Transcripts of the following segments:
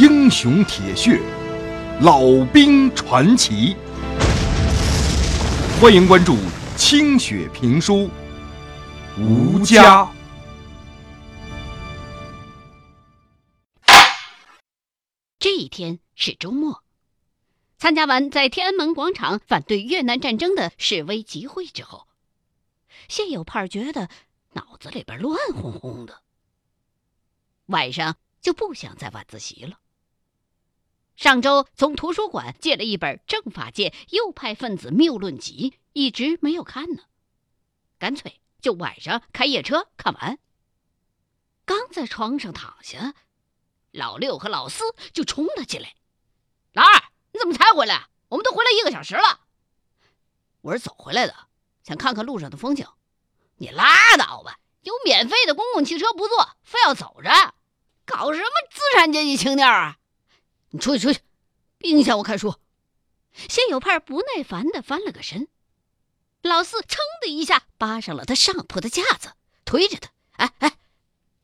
英雄铁血，老兵传奇。欢迎关注清雪评书《吴家》。这一天是周末，参加完在天安门广场反对越南战争的示威集会之后，谢有盼觉得脑子里边乱哄哄的，晚上就不想再晚自习了。上周从图书馆借了一本政法界右派分子谬论集，一直没有看呢，干脆就晚上开夜车看完。刚在床上躺下，老六和老四就冲了进来：“老二，你怎么才回来？我们都回来一个小时了。”我是走回来的，想看看路上的风景。你拉倒吧，有免费的公共汽车不坐，非要走着，搞什么资产阶级情调啊？你出去，出去，别影响我看书。谢有盼不耐烦的翻了个身，老四噌的一下扒上了他上铺的架子，推着他：“哎哎，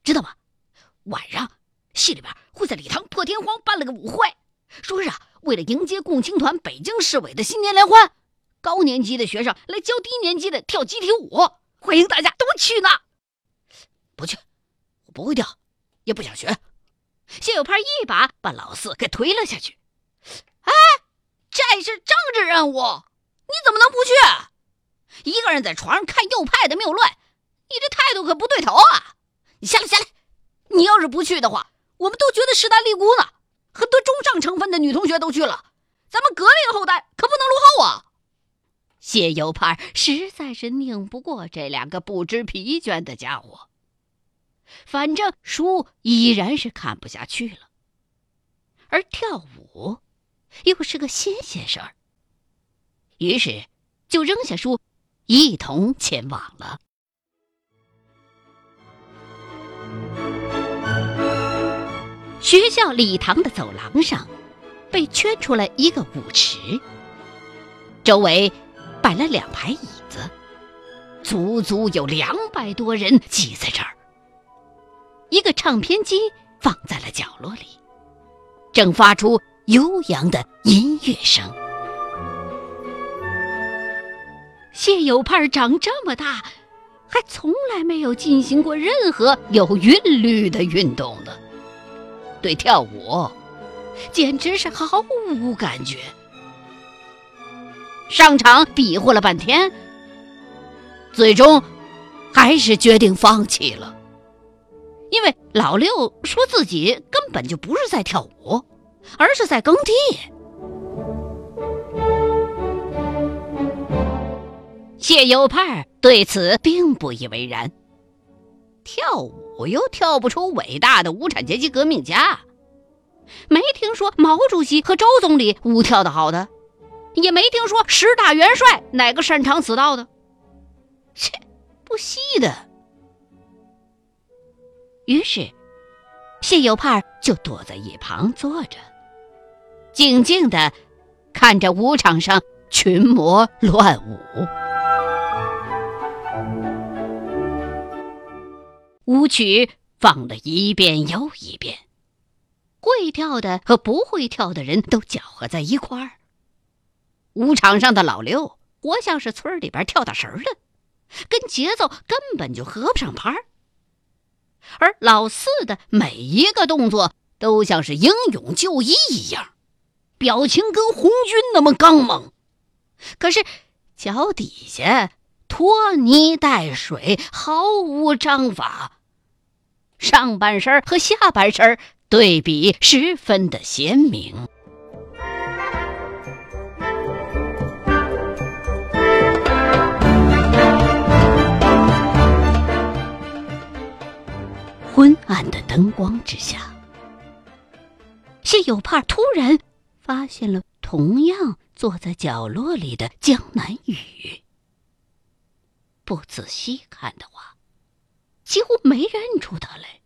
知道吗？晚上戏里边会在礼堂破天荒办了个舞会，说是啊，为了迎接共青团北京市委的新年联欢，高年级的学生来教低年级的跳集体舞，欢迎大家都去呢。不去，我不会跳，也不想学。”谢有盼一把把老四给推了下去。哎，这是政治任务，你怎么能不去？一个人在床上看右派的谬论，你这态度可不对头啊！你下来，下来！你要是不去的话，我们都觉得势单力孤呢。很多中上成分的女同学都去了，咱们革命后代可不能落后啊！谢有盼实在是拧不过这两个不知疲倦的家伙。反正书依然是看不下去了，而跳舞又是个新鲜事儿，于是就扔下书，一同前往了。学校礼堂的走廊上，被圈出了一个舞池，周围摆了两排椅子，足足有两百多人挤在这儿。一个唱片机放在了角落里，正发出悠扬的音乐声。谢有盼长这么大，还从来没有进行过任何有韵律的运动呢。对跳舞，简直是毫无感觉。上场比划了半天，最终还是决定放弃了。因为老六说自己根本就不是在跳舞，而是在耕地。谢有盼对此并不以为然。跳舞又跳不出伟大的无产阶级革命家，没听说毛主席和周总理舞跳的好的，也没听说十大元帅哪个擅长此道的，切，不稀的。于是，谢有盼就躲在一旁坐着，静静的看着舞场上群魔乱舞。舞曲放了一遍又一遍，会跳的和不会跳的人都搅和在一块儿。舞场上的老六活像是村里边跳大神的，跟节奏根本就合不上拍儿。而老四的每一个动作都像是英勇就义一样，表情跟红军那么刚猛。可是脚底下拖泥带水，毫无章法。上半身和下半身对比十分的鲜明。昏暗的灯光之下，谢有盼突然发现了同样坐在角落里的江南雨。不仔细看的话，几乎没认出他来。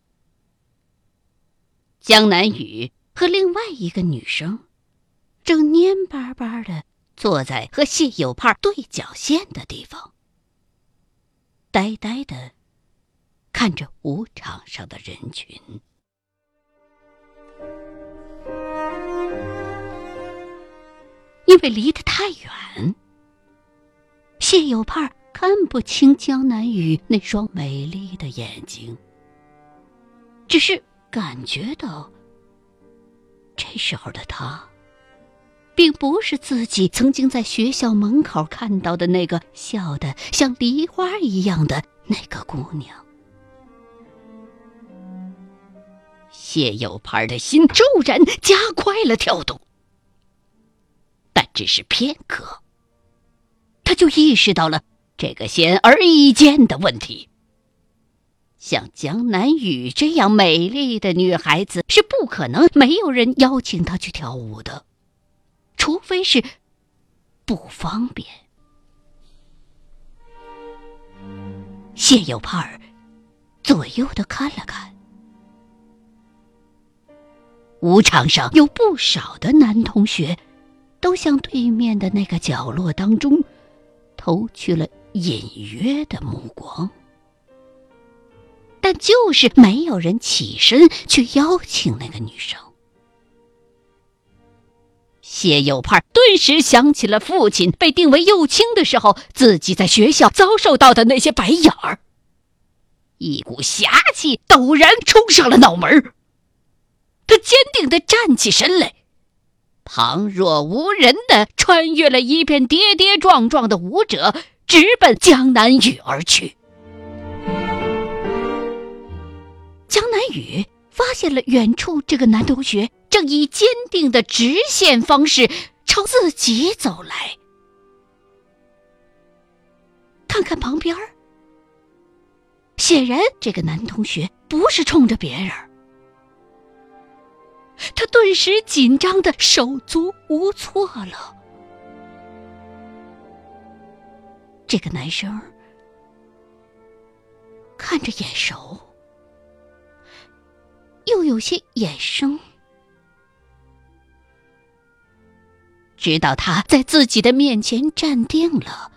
江南雨和另外一个女生，正蔫巴巴的坐在和谢有盼对角线的地方，呆呆的。看着舞场上的人群。因为离得太远，谢有盼看不清江南雨那双美丽的眼睛，只是感觉到这时候的他，并不是自己曾经在学校门口看到的那个笑得像梨花一样的那个姑娘。谢有盼的心骤然加快了跳动，但只是片刻，他就意识到了这个显而易见的问题：像江南雨这样美丽的女孩子，是不可能没有人邀请她去跳舞的，除非是不方便。谢有盼左右的看了看。舞场上有不少的男同学，都向对面的那个角落当中投去了隐约的目光，但就是没有人起身去邀请那个女生。谢有盼顿时想起了父亲被定为右倾的时候，自己在学校遭受到的那些白眼儿，一股侠气陡然冲上了脑门儿。他坚定地站起身来，旁若无人地穿越了一片跌跌撞撞的舞者，直奔江南雨而去。江南雨发现了远处这个男同学正以坚定的直线方式朝自己走来，看看旁边显然这个男同学不是冲着别人。他顿时紧张的手足无措了。这个男生看着眼熟，又有些眼生。直到他在自己的面前站定了，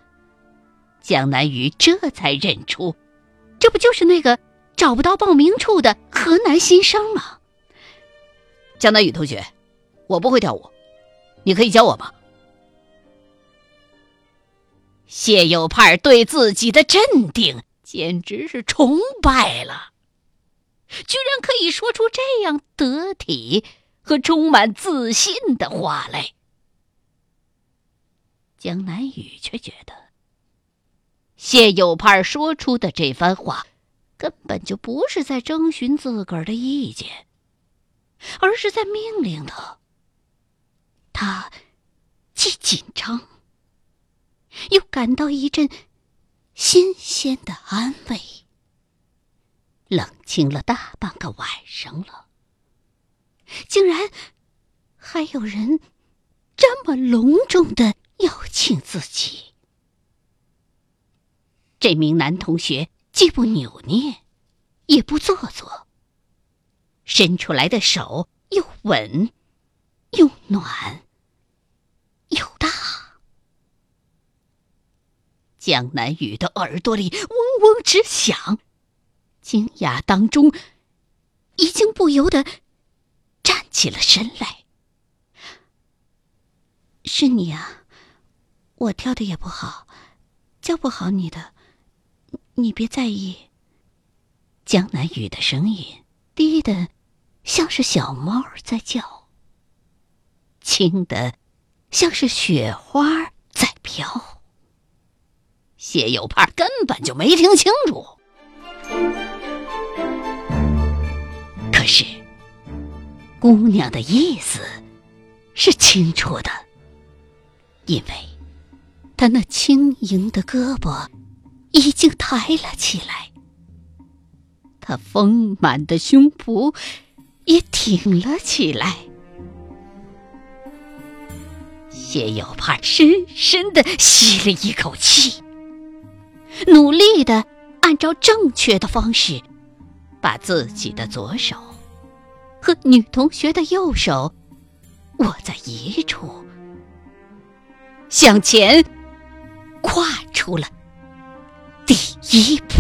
江南雨这才认出，这不就是那个找不到报名处的河南新生吗？江南雨同学，我不会跳舞，你可以教我吗？谢有盼对自己的镇定简直是崇拜了，居然可以说出这样得体和充满自信的话来。江南雨却觉得，谢有盼说出的这番话，根本就不是在征询自个儿的意见。而是在命令他。他既紧张，又感到一阵新鲜的安慰。冷清了大半个晚上了，竟然还有人这么隆重的邀请自己。这名男同学既不扭捏，也不做作。伸出来的手又稳，又暖，又大。江南雨的耳朵里嗡嗡直响，惊讶当中，已经不由得站起了身来。是你啊，我跳的也不好，教不好你的，你别在意。江南雨的声音低的。像是小猫在叫，轻的像是雪花在飘。谢有盼根本就没听清楚，可是姑娘的意思是清楚的，因为她那轻盈的胳膊已经抬了起来，他丰满的胸脯。也挺了起来。谢有盼深深的吸了一口气，努力的按照正确的方式，把自己的左手和女同学的右手握在一处，向前跨出了第一步。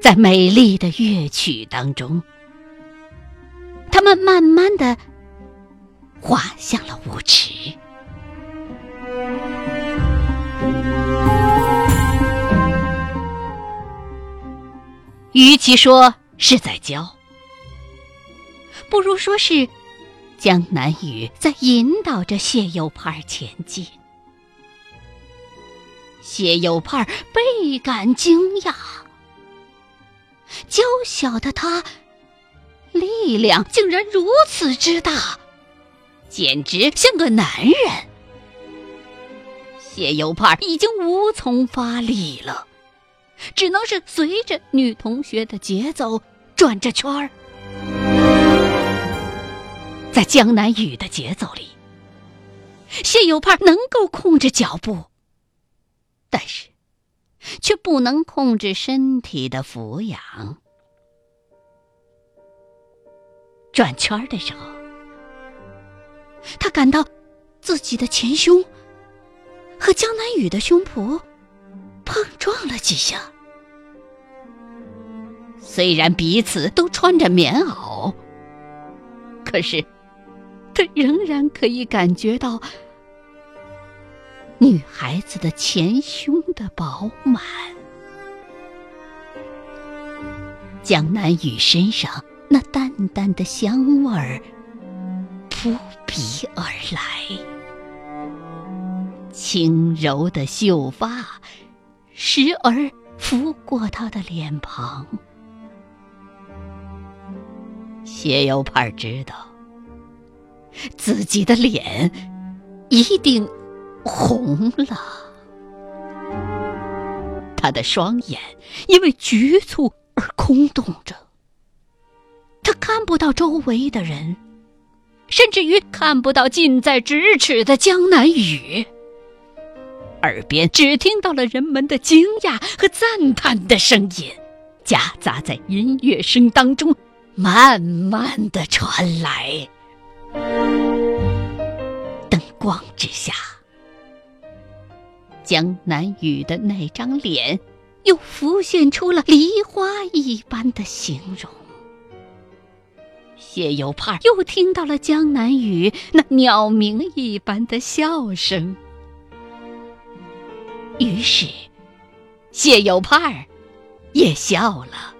在美丽的乐曲当中，他们慢慢的滑向了舞池。与其说是在教，不如说是江南雨在引导着谢有盼前进。谢有盼倍感惊讶，娇小的他，力量竟然如此之大，简直像个男人。谢有盼已经无从发力了。只能是随着女同学的节奏转着圈儿，在江南雨的节奏里，谢有盼能够控制脚步，但是却不能控制身体的俯仰。转圈的时候，他感到自己的前胸和江南雨的胸脯。碰撞了几下，虽然彼此都穿着棉袄，可是他仍然可以感觉到女孩子的前胸的饱满。江南雨身上那淡淡的香味儿扑鼻而来，轻柔的秀发。时而拂过他的脸庞，谢有盼知道自己的脸一定红了，他的双眼因为局促而空洞着，他看不到周围的人，甚至于看不到近在咫尺的江南雨。耳边只听到了人们的惊讶和赞叹的声音，夹杂在音乐声当中，慢慢的传来。灯光之下，江南雨的那张脸又浮现出了梨花一般的形容。谢有盼又听到了江南雨那鸟鸣一般的笑声。于是，谢有盼也笑了，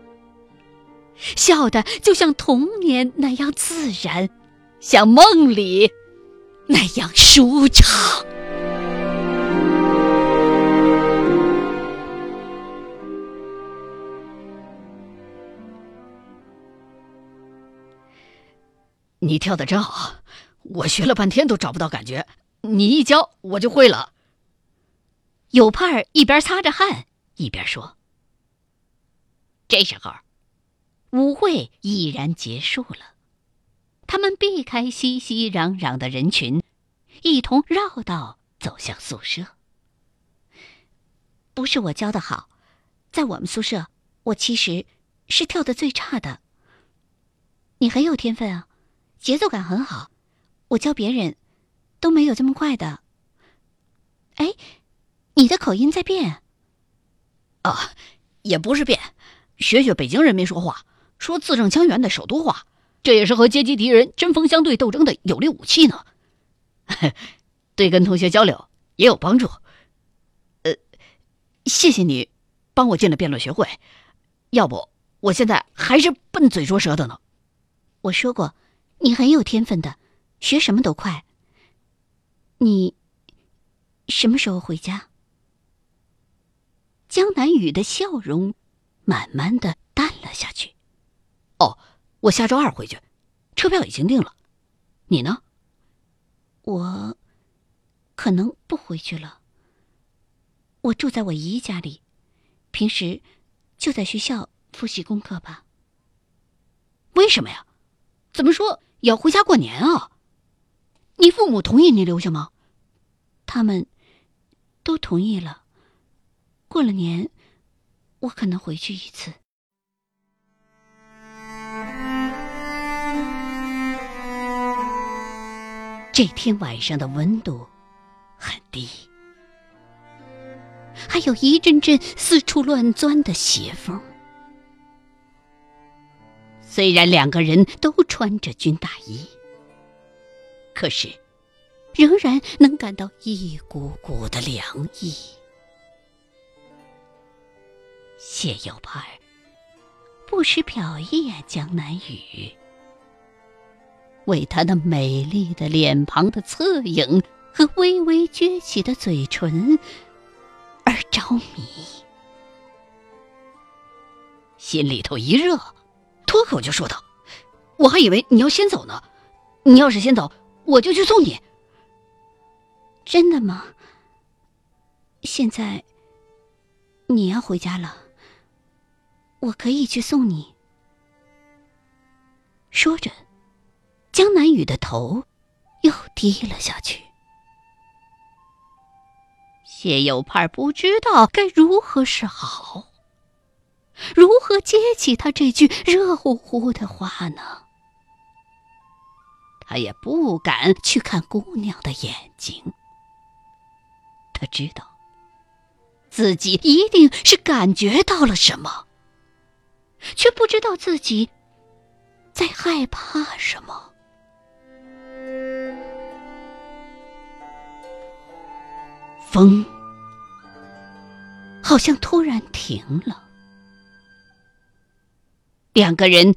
笑的就像童年那样自然，像梦里那样舒畅。你跳的真好，我学了半天都找不到感觉，你一教我就会了。有盼儿一边擦着汗，一边说：“这时候，舞会已然结束了，他们避开熙熙攘攘的人群，一同绕道走向宿舍。不是我教的好，在我们宿舍，我其实是跳的最差的。你很有天分啊，节奏感很好，我教别人都没有这么快的。哎。”你的口音在变，啊，也不是变，学学北京人民说话，说字正腔圆的首都话，这也是和阶级敌人针锋相对斗争的有力武器呢。对跟同学交流也有帮助。呃，谢谢你帮我进了辩论学会，要不我现在还是笨嘴拙舌的呢。我说过，你很有天分的，学什么都快。你什么时候回家？江南雨的笑容慢慢的淡了下去。哦，我下周二回去，车票已经订了。你呢？我可能不回去了。我住在我姨家里，平时就在学校复习功课吧。为什么呀？怎么说也要回家过年啊？你父母同意你留下吗？他们都同意了。过了年，我可能回去一次。这天晚上的温度很低，还有一阵阵四处乱钻的邪风。虽然两个人都穿着军大衣，可是仍然能感到一股股的凉意。谢有盼不时瞟一眼江南雨，为他那美丽的脸庞的侧影和微微撅起的嘴唇而着迷，心里头一热。脱口就说道：“我还以为你要先走呢，你要是先走，我就去送你。”真的吗？现在你要回家了，我可以去送你。说着，江南雨的头又低了下去。谢有盼不知道该如何是好。如何接起他这句热乎乎的话呢？他也不敢去看姑娘的眼睛。他知道，自己一定是感觉到了什么，却不知道自己在害怕什么。风好像突然停了。两个人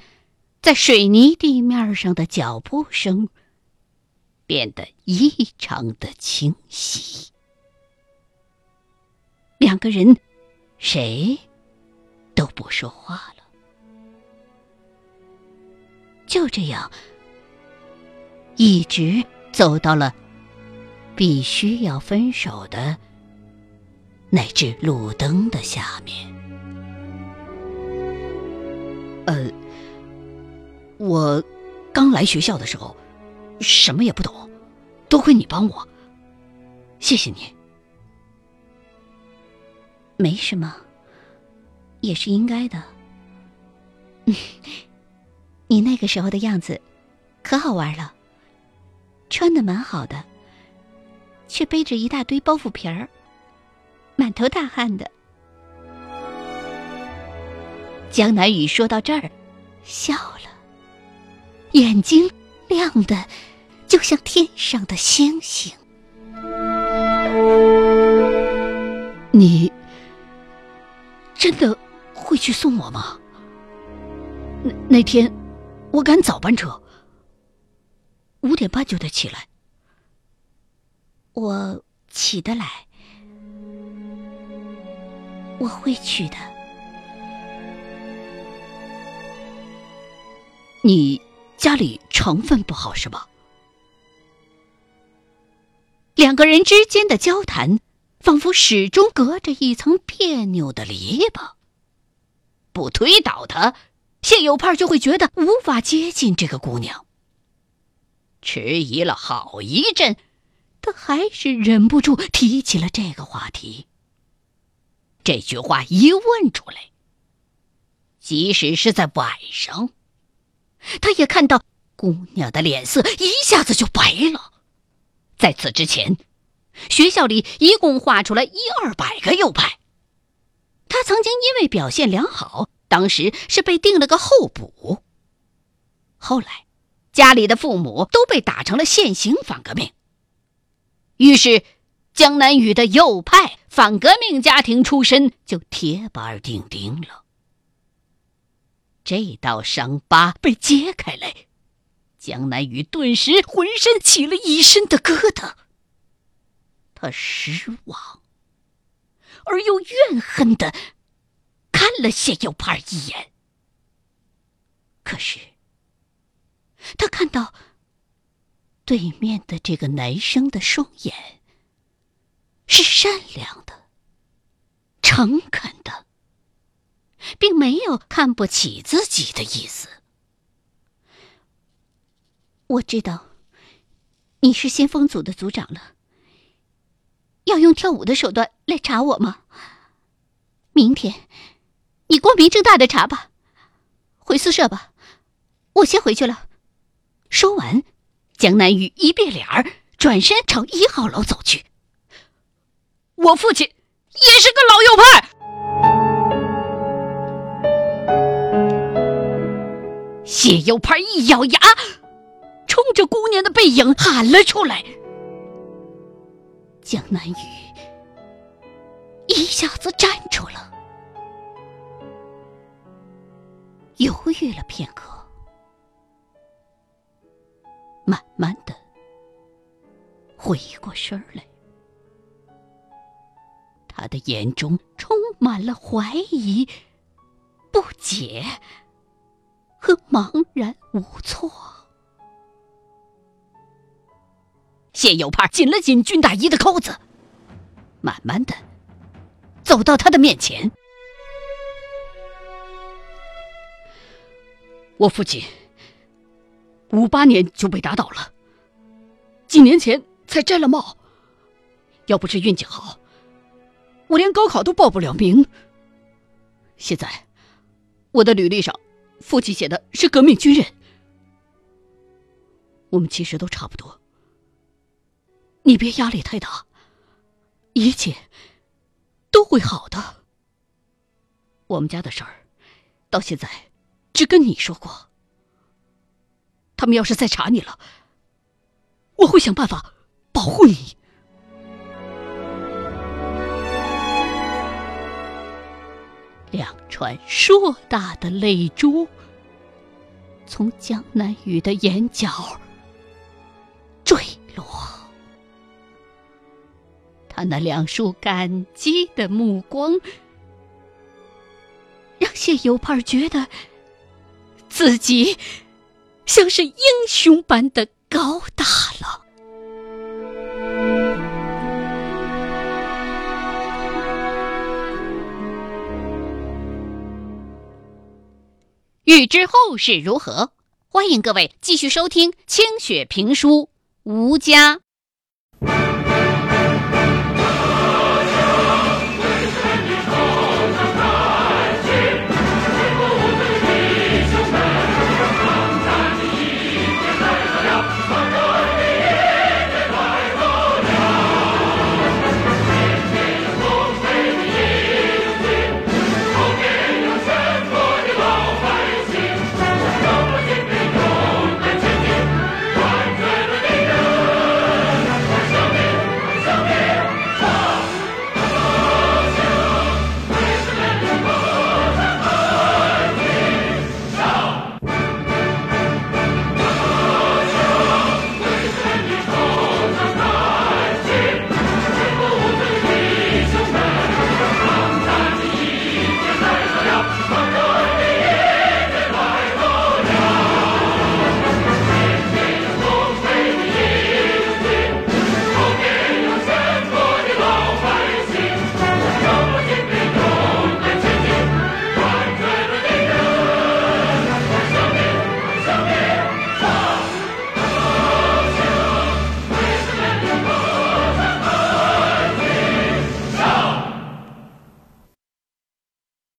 在水泥地面上的脚步声变得异常的清晰。两个人谁都不说话了，就这样一直走到了必须要分手的那只路灯的下面。呃，我刚来学校的时候，什么也不懂，多亏你帮我，谢谢你。没什么，也是应该的。你那个时候的样子，可好玩了，穿的蛮好的，却背着一大堆包袱皮儿，满头大汗的。江南雨说到这儿，笑了，眼睛亮的就像天上的星星。你真的会去送我吗？那那天我赶早班车，五点半就得起来。我起得来，我会去的。你家里成分不好是吧？两个人之间的交谈，仿佛始终隔着一层别扭的篱笆。不推倒他，谢有盼就会觉得无法接近这个姑娘。迟疑了好一阵，他还是忍不住提起了这个话题。这句话一问出来，即使是在晚上。他也看到姑娘的脸色一下子就白了。在此之前，学校里一共画出来一二百个右派。他曾经因为表现良好，当时是被定了个候补。后来，家里的父母都被打成了现行反革命，于是江南雨的右派反革命家庭出身就铁板钉钉了。这道伤疤被揭开来，江南雨顿时浑身起了一身的疙瘩。他失望而又怨恨的看了谢有盼一眼，可是他看到对面的这个男生的双眼是善良的、诚恳的。并没有看不起自己的意思。我知道，你是先锋组的组长了。要用跳舞的手段来查我吗？明天，你光明正大的查吧。回宿舍吧，我先回去了。说完，江南雨一变脸儿，转身朝一号楼走去。我父亲也是个老右派。谢有盼一咬牙，冲着姑娘的背影喊了出来。江南雨一下子站住了，犹豫了片刻，慢慢的回过神来，他的眼中充满了怀疑、不解和茫然无措。谢有盼紧了紧军大衣的扣子，慢慢的走到他的面前。我父亲五八年就被打倒了，几年前才摘了帽。要不是运气好，我连高考都报不了名。现在我的履历上，父亲写的是革命军人。我们其实都差不多。你别压力太大，一切都会好的。我们家的事儿，到现在只跟你说过。他们要是再查你了，我会想办法保护你。两串硕大的泪珠从江南雨的眼角坠落。他那两束感激的目光，让谢有盼觉得自己像是英雄般的高大了。欲知后事如何，欢迎各位继续收听清雪评书《吴家》。